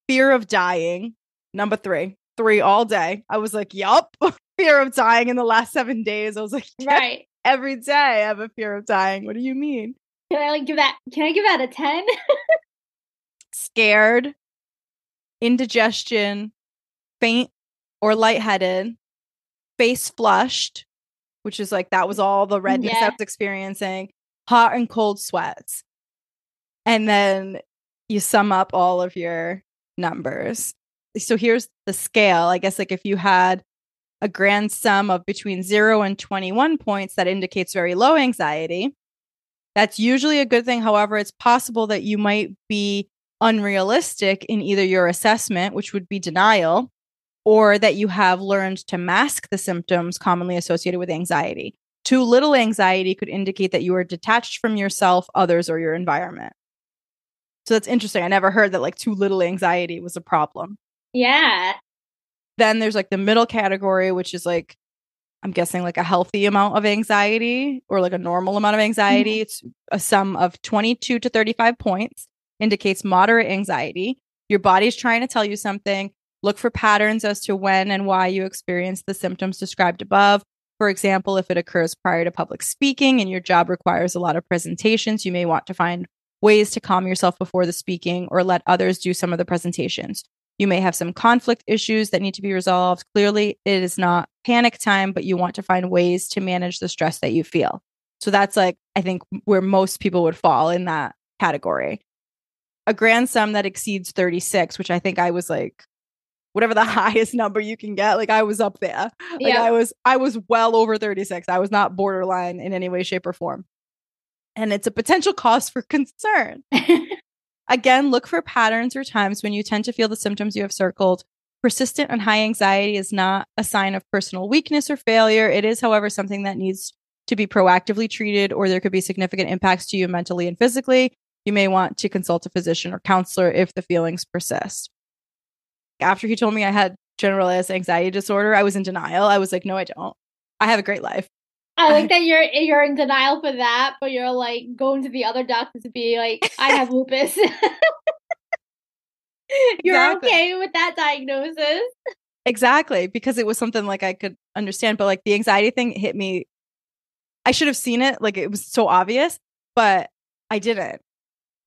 fear of dying. Number three, three all day. I was like, yup, *laughs* fear of dying in the last seven days. I was like, "Yeah, Right. every day I have a fear of dying. What do you mean? Can I like give that? Can I give that a ten? Scared, indigestion, faint or lightheaded, face flushed, which is like that was all the mm, redness I was experiencing, hot and cold sweats. And then you sum up all of your numbers. So here's the scale. I guess like if you had a grand sum of between 0 and 21 points that indicates very low anxiety. That's usually a good thing. However, it's possible that you might be unrealistic in either your assessment, which would be denial, or that you have learned to mask the symptoms commonly associated with anxiety. Too little anxiety could indicate that you are detached from yourself, others, or your environment. So that's interesting. I never heard that like too little anxiety was a problem. Yeah. Then there's like the middle category, which is like, I'm guessing like a healthy amount of anxiety or like a normal amount of anxiety. Mm-hmm. It's a sum of 22 to 35 points, indicates moderate anxiety. Your body's trying to tell you something. Look for patterns as to when and why you experience the symptoms described above. For example, if it occurs prior to public speaking and your job requires a lot of presentations, you may want to find ways to calm yourself before the speaking or let others do some of the presentations. You may have some conflict issues that need to be resolved. Clearly, it is not panic time, but you want to find ways to manage the stress that you feel. So that's like, I think, where most people would fall in that category. A grand sum that exceeds 36, which I think I was like, whatever the *laughs* highest number you can get, like I was up there. Like Yeah. I was, I was well over 36. I was not borderline in any way, shape, or form. And it's a potential cause for concern. *laughs* Again, look for patterns or times when you tend to feel the symptoms you have circled. Persistent and high anxiety is not a sign of personal weakness or failure. It is, however, something that needs to be proactively treated, or there could be significant impacts to you mentally and physically. You may want to consult a physician or counselor if the feelings persist. After he told me I had generalized anxiety disorder, I was in denial. I was like, no, I don't. I have a great life. I like *laughs* that you're you're in denial for that, but you're like going to the other doctor to be like, I have *laughs* lupus. *laughs* you're Exactly. okay with that diagnosis. Exactly, because it was something like I could understand, but like the anxiety thing hit me. I should have seen it, like it was so obvious, but I didn't.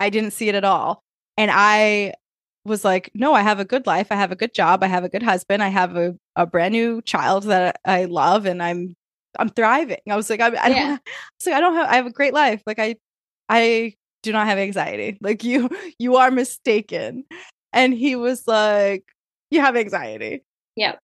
I didn't see it at all. And I was like, no, I have a good life. I have a good job. I have a good husband. I have a, a brand new child that I love and I'm I'm thriving. I was like, I, I don't Yeah. so I don't have I have a great life. Like I I do not have anxiety. *laughs* Like you you are mistaken. And he was like, You have anxiety. Yep.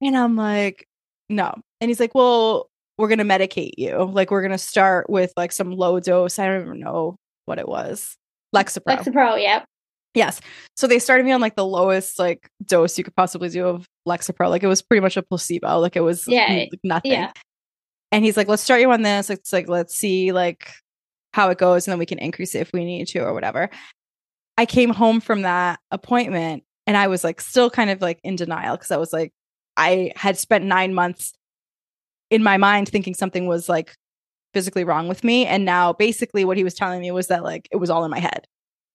And I'm like, no. And he's like, well, we're going to medicate you. Like, we're going to start with like some low dose. I don't even know what it was. Lexapro. Lexapro, yep. Yes. So they started me on like the lowest like dose you could possibly do of Lexapro. Like, it was pretty much a placebo. Like, it was Yeah, n- nothing. yeah. And he's like, let's start you on this. It's like, let's see like how it goes. And then we can increase it if we need to or whatever. I came home from that appointment and I was like still kind of like in denial because I was like, I had spent nine months in my mind thinking something was like physically wrong with me. And now basically what he was telling me was that like it was all in my head.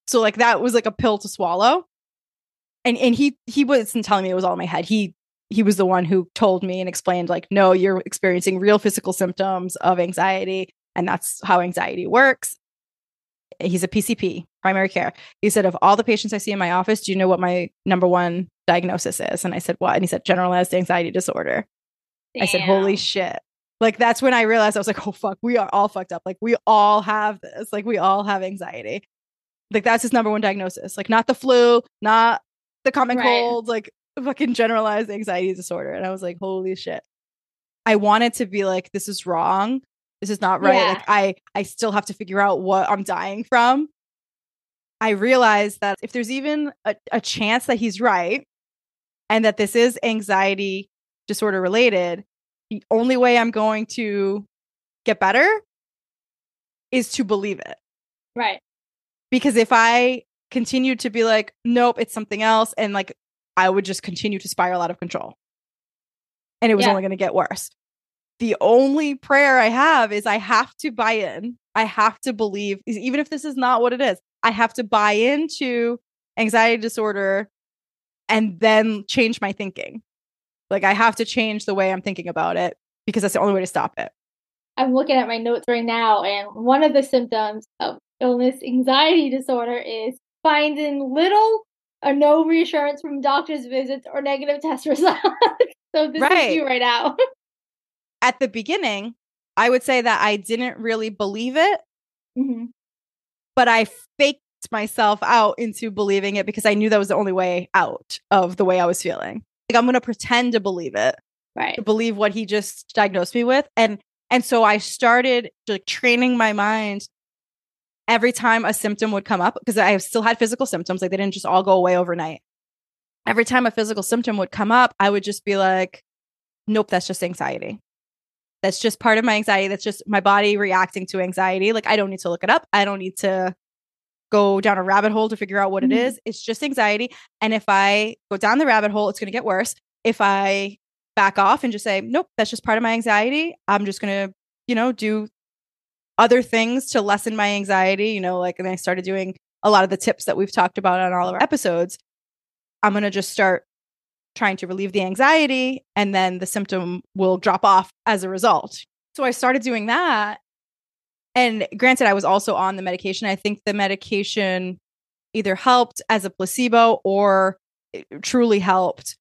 So like that was like a pill to swallow. And and he he wasn't telling me it was all in my head. He he was the one who told me and explained like no you're experiencing real physical symptoms of anxiety and that's how anxiety works. He's a pcp primary care. He said of all the patients i see in my office do you know what my number one diagnosis is? And i said what? And he said generalized anxiety disorder. I said holy shit. Like that's when i realized i was like oh fuck we are all fucked up. Like we all have this. Like we all have anxiety like that's his number one diagnosis like not the flu not the common Right. cold like fucking generalized anxiety disorder and i was like holy shit i wanted to be like this is wrong this is not right Yeah. like i i still have to figure out what i'm dying from i realized that if there's even a, a chance that he's right and that this is anxiety disorder related the only way i'm going to get better is to believe it Right. Because if I continued to be like, nope, it's something else, and like I would just continue to spiral out of control. And it was Yeah. only going to get worse. The only prayer I have is I have to buy in. I have to believe, even if this is not what it is, I have to buy into anxiety disorder and then change my thinking. Like I have to change the way I'm thinking about it because that's the only way to stop it. I'm looking at my notes right now, and one of the symptoms of illness anxiety disorder is finding little or no reassurance from doctor's visits or negative test *laughs* results. so this Right. is you right now. *laughs* At the beginning, I would say that I didn't really believe it, hmm but I faked myself out into believing it because I knew that was the only way out of the way I was feeling. Like I'm going to pretend to believe it, Right. to believe what he just diagnosed me with and and so I started like training my mind every time a symptom would come up because I still had physical symptoms like they didn't just all go away overnight. Every time a physical symptom would come up, I would just be like nope, that's just anxiety. That's just part of my anxiety. That's just my body reacting to anxiety. Like I don't need to look it up. I don't need to go down a rabbit hole to figure out what it Mhm. is. It's just anxiety. And if I go down the rabbit hole, it's going to get worse. If I back off and just say, nope, that's just part of my anxiety, I'm just going to, you know, do other things to lessen my anxiety, you know, like, and I started doing a lot of the tips that we've talked about on all of our episodes. I'm going to just start trying to relieve the anxiety and then the symptom will drop off as a result. So I started doing that. And granted, I was also on the medication. I think the medication either helped as a placebo or truly helped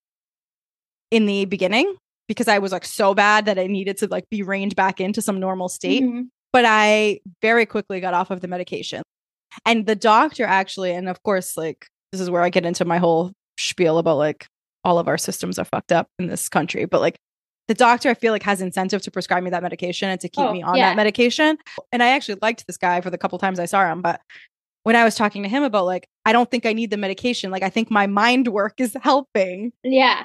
in the beginning because I was like so bad that I needed to like be reined back into some normal state. Mhm. But I very quickly got off of the medication. And the doctor actually, and of course, like this is where I get into my whole spiel about like all of our systems are fucked up in this country. But like the doctor, I feel like has incentive to prescribe me that medication and to keep Oh, me on yeah. that medication. And I actually liked this guy for the couple times I saw him. But when I was talking to him about like, I don't think I need the medication. Like I think my mind work is *laughs* helping. Yeah.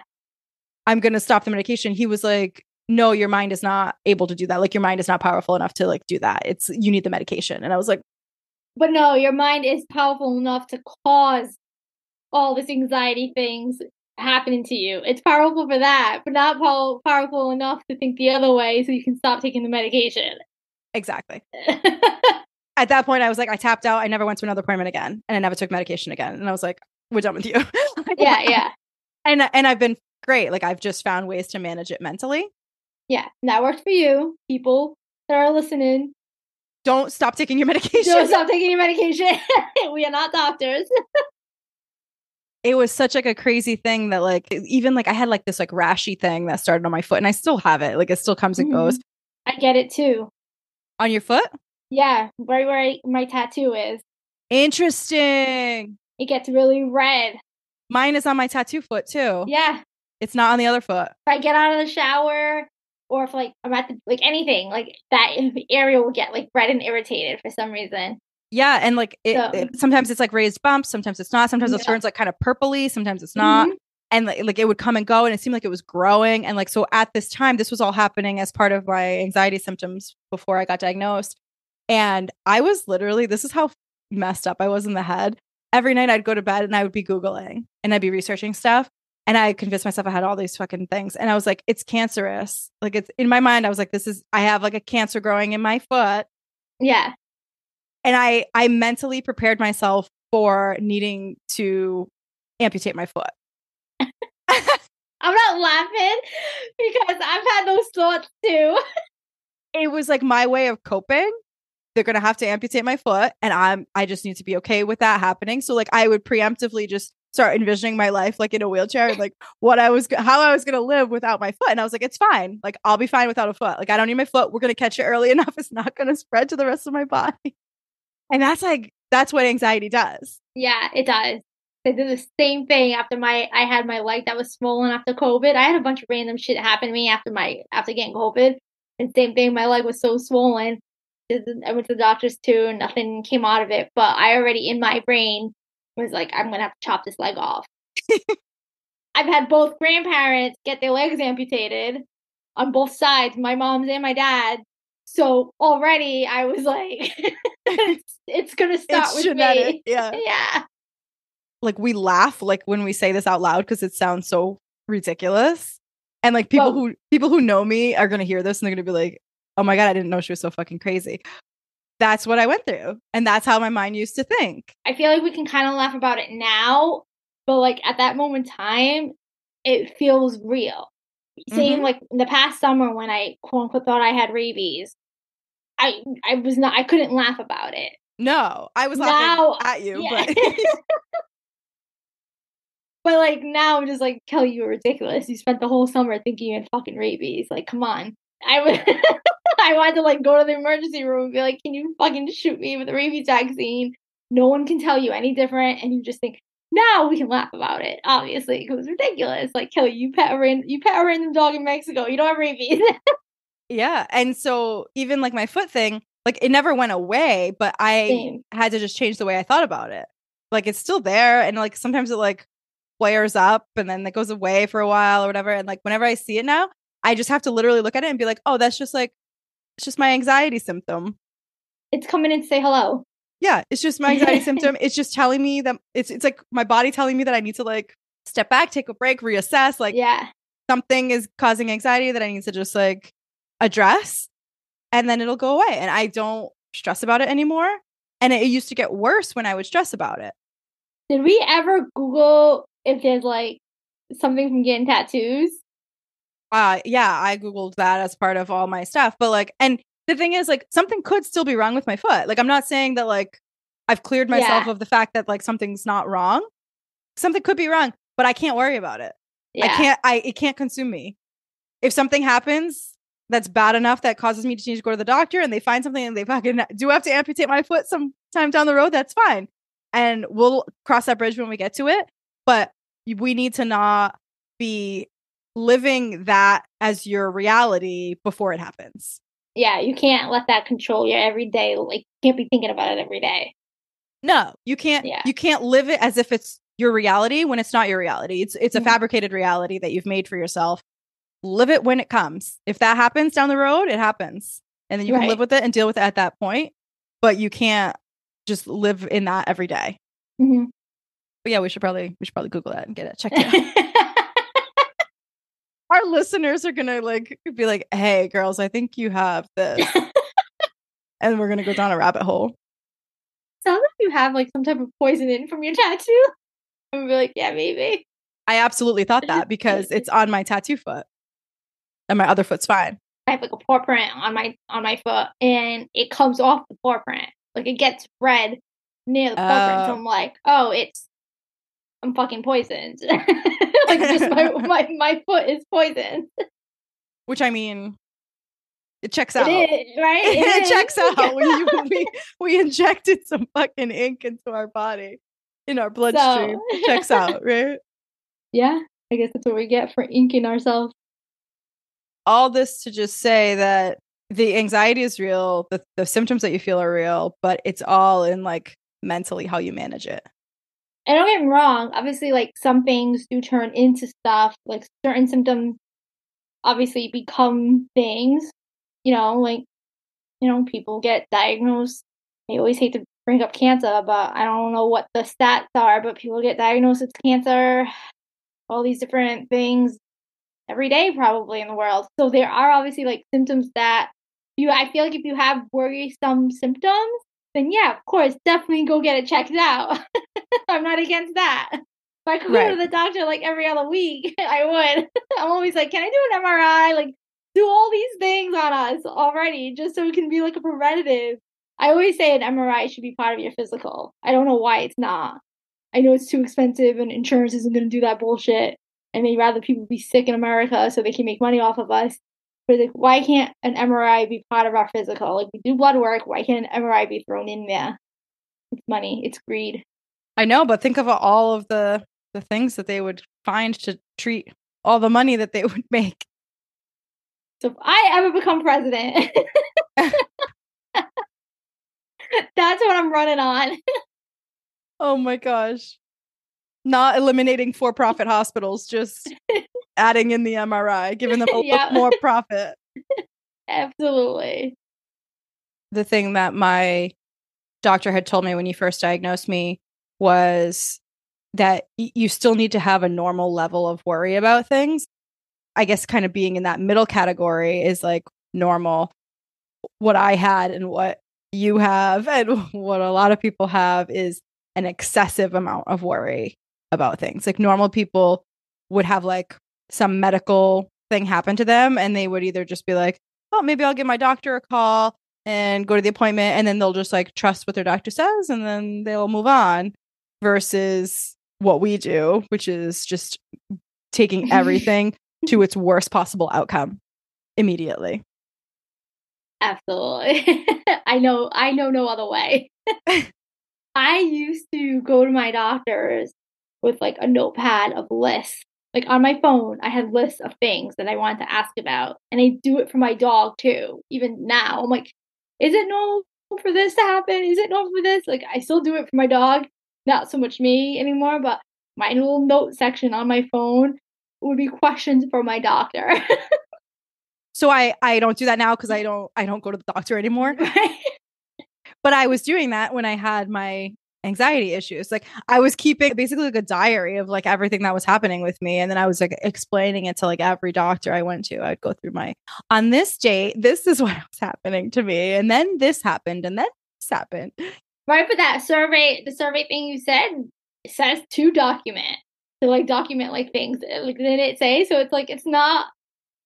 I'm gonna stop the medication. He was like, No, your mind is not able to do that. Like your mind is not powerful enough to like do that. It's you need the medication. And I was like, But no, your mind is powerful enough to cause all this anxiety things happening to you. It's powerful for that, but not pow- powerful enough to think the other way so you can stop taking the medication. Exactly. *laughs* At that point, I was like, I tapped out. I never went to another appointment again. And I never took medication again. And I was like, we're done with you. *laughs* yeah, yeah. And and I've been great. Like I've just found ways to manage it mentally. Yeah. And that works for you, people that are listening. Don't stop taking your medication. Don't stop taking your medication. *laughs* we are not doctors. *laughs* it was such like a crazy thing that like even like I had like this like rashy thing that started on my foot and I still have it. Like it still comes and Mhm. goes. I get it too. On your foot? Yeah, right where I, my tattoo is. Interesting. It gets really red. Mine is on my tattoo foot too. Yeah. It's not on the other foot. If I get out of the shower or if like I'm at the like anything, like that *laughs* area will get like red and irritated for some reason. Yeah, and like it, So- it- sometimes it's like raised bumps, sometimes it's not. Sometimes it turns like kind of purpley, sometimes it's not. Mhm. And like, like it would come and go, and it seemed like it was growing. And like so, at this time, this was all happening as part of my anxiety symptoms before I got diagnosed. And I was literally, this is how messed up I was in the head. Every night I'd go to bed and I would be googling and I'd be researching stuff. And I convinced myself I had all these fucking things. And I was like, it's cancerous. Like it's in my mind, I was like, this is I have like a cancer growing in my foot. Yeah. and I I mentally prepared myself for needing to amputate my foot. *laughs* I'm not laughing because I've had those thoughts too. It was like my way of coping. They're gonna have to amputate my foot, and I'm I just need to be okay with that happening. So like I would preemptively just start envisioning my life like in a wheelchair, and, like what I was how I was gonna live without my foot. And I was like, it's fine. Like I'll be fine without a foot. Like I don't need my foot. We're gonna catch it early *laughs* enough. It's not gonna spread to the rest of my body. And that's like that's what anxiety does. Yeah, it does. They did the same thing after my I had my leg that was swollen after COVID. I had a bunch of random shit happen to me after my after getting COVID. And same thing, my leg was so swollen. I went to the doctors too, and nothing came out of it. But I already in my brain was like, I'm gonna have to chop this leg off. *laughs* I've had both grandparents get their legs amputated on both sides, my mom's and my dad. So already I was like, *laughs* it's, it's gonna *laughs* start It's with genetic. me. Yeah. Yeah. like we laugh like when we say this out loud because it sounds so ridiculous. And like people Well- who people who know me are gonna hear this and they're gonna be like, "Oh my god, I didn't know she was so fucking crazy." That's what I went through, and that's how my mind used to think. I feel like we can kind of laugh about it now, but like at that moment in time, it feels real. Saying Mhm. like in the past summer when I quote unquote thought I had rabies, I I was not I couldn't laugh about it. No, I was Now- laughing at you, Yeah. but *laughs* But like now, I'm just like, Kelly, you were ridiculous. You spent the whole summer thinking you had fucking rabies. Like, come on. I would, *laughs* I wanted to like go to the emergency room and be like, can you fucking shoot me with a rabies vaccine? No one can tell you any different, and you just think now we can laugh about it. Obviously, it was ridiculous. Like, Kelly, you pet a random, you pet a random dog in Mexico. You don't have rabies. *laughs* yeah, and so even like my foot thing, like it never went away, but I Same. had to just change the way I thought about it. Like it's still there, and like sometimes it like flares up and then it goes away for a while or whatever. And like whenever I see it now, I just have to literally look at it and be like, oh, that's just like it's just my anxiety symptom. It's coming in to say hello. Yeah, it's just *laughs* my anxiety symptom. It's just telling me that it's it's like my body telling me that I need to like step back, take a break, reassess. Like Yeah. something is causing anxiety that I need to just like address, and then it'll go away. And I don't stress about it anymore. And it used to get worse when I would stress about it. Did we ever Google if there's like something from getting tattoos? Uh yeah i googled that as part of all my stuff but like and the thing is like something could still be wrong with my foot. Like i'm not saying that like i've cleared myself Yeah. of the fact that like something's not wrong. Something could be wrong but i can't worry about it. Yeah. i can't i it can't consume me. If something happens that's bad enough that causes me to need to go to the doctor and they find something and they fucking *laughs* do have to amputate my foot sometime down the road that's fine. And we'll cross that bridge when we get to it but we need to not be living that as your reality before it happens. Yeah, you can't let that control your everyday. Like, you can't be thinking about it every day. No, you can't Yeah. you can't live it as if it's your reality when it's not your reality. It's it's a Mhm. fabricated reality that you've made for yourself. Live it when it comes. If that happens down the road, it happens. And then you can live with it and deal with it at that point, but you can't just live in that every day. Mhm. But yeah, we should probably we should probably google that and get it checked out. *laughs* Our listeners are to like be like, "Hey girls, I think you have this." *laughs* and we're to go down a rabbit hole. Sounds like you have like some type of poison in from your *laughs* tattoo. And be like, yeah, maybe. I absolutely thought that because it's on my tattoo foot. And my other foot's fine. I have like a paw print on my on my foot, and it comes off the paw print. Like it gets red near the paw print. So Oh. I'm like, oh, it's I'm fucking poisoned. *laughs* like just my, *laughs* my my foot is poisoned. Which I mean, it checks out. It is right. *laughs* It, checks out. We, we, we injected some fucking ink into our body, in our bloodstream. So- It checks out, right? yeah, I guess that's what we get for inking ourselves. All this to just say that the anxiety is real, the, the symptoms that you feel are real, but it's all in like mentally how you manage it. And don't get me wrong, obviously, like some things do turn into stuff. Like certain symptoms obviously become things. You know, like, you know, people get diagnosed. I always hate to bring up cancer, but I don't know what the stats are, but people get diagnosed with cancer, all these different things every day, probably in the world. So there are obviously like symptoms that you, I feel like if you have worrisome symptoms, then yeah, of course, definitely go get it checked out. *laughs* I'm not against that. If I could go to the doctor like every other week, *laughs* I would. *laughs* I'm always like, can I do an MRI? Like, do all these things on us already just so it can be like a preventative. I always say an MRI should be part of your physical. I don't know why it's not. I know it's too expensive and insurance isn't going to do that bullshit. And they'd rather people be sick in America so they can make money off of us. Like, why can't an MRI be part of our physical? Like, we do blood work. Why can't an MRI be thrown in there? It's money. It's greed. I know, but think of all of the the things that they would find to treat all the money that they *laughs* would make. So if I ever become president, *laughs* that's what I'm running on. *laughs* Oh my gosh. Not eliminating for profit hospitals, just *laughs* adding in the MRI, giving them a Yeah. more profit. *laughs* Absolutely. The thing that my doctor had told me when he first diagnosed me was that y- you still need to have a normal level of worry about things. I guess kind of being in that middle category is like normal. What I had and what you have and *laughs* what a lot of people have is an excessive amount of worry about things. Like normal people would have like some medical thing happen to them and they would either just be like, "Oh, maybe I'll give my doctor a call and go to the appointment and then they'll just like trust what their doctor says and then they'll move on." Versus what we do, which is just taking everything *laughs* to its worst possible outcome immediately. Absolutely. *laughs* I know I know no other way. *laughs* I used to go to my doctors with like a notepad of lists. Like on my phone, I had lists of things that I wanted to ask about. And I do it for my dog too. Even now, I'm like, is it normal for this to happen? Is it normal for this? Like, I still do it for my dog, not so much me anymore, but my little note section on my phone would be questions for my doctor. *laughs* so I I don't do that now because I don't I don't go to the doctor anymore. *laughs* but I was doing that when I had my anxiety issues. Like I was keeping basically like a diary of like everything that was happening with me. And then I was like explaining it to like every doctor I went to. I'd go through my on this date, this is *laughs* what was happening to me. And then this happened, and then this happened. Right, but that survey, the survey thing you said says to document. To like document like things. Like did it say? So it's like it's not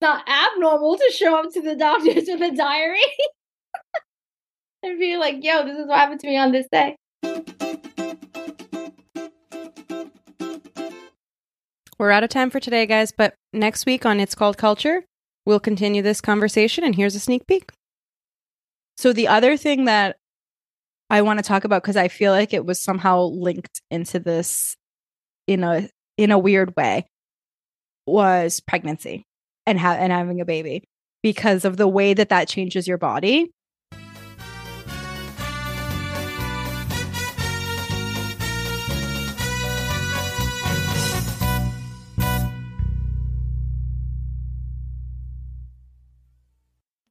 not abnormal to show up to the doctors *laughs* with a diary. *laughs* and be like, yo, this is what happened to me on this day. We're out of time for today, guys, but next week on It's Called Culture, we'll continue this conversation, and here's a sneak peek. So, the other thing that I want to talk about, because I feel like it was somehow linked into this in a in a weird way, was pregnancy and ha- and having a baby because of the way that that changes your body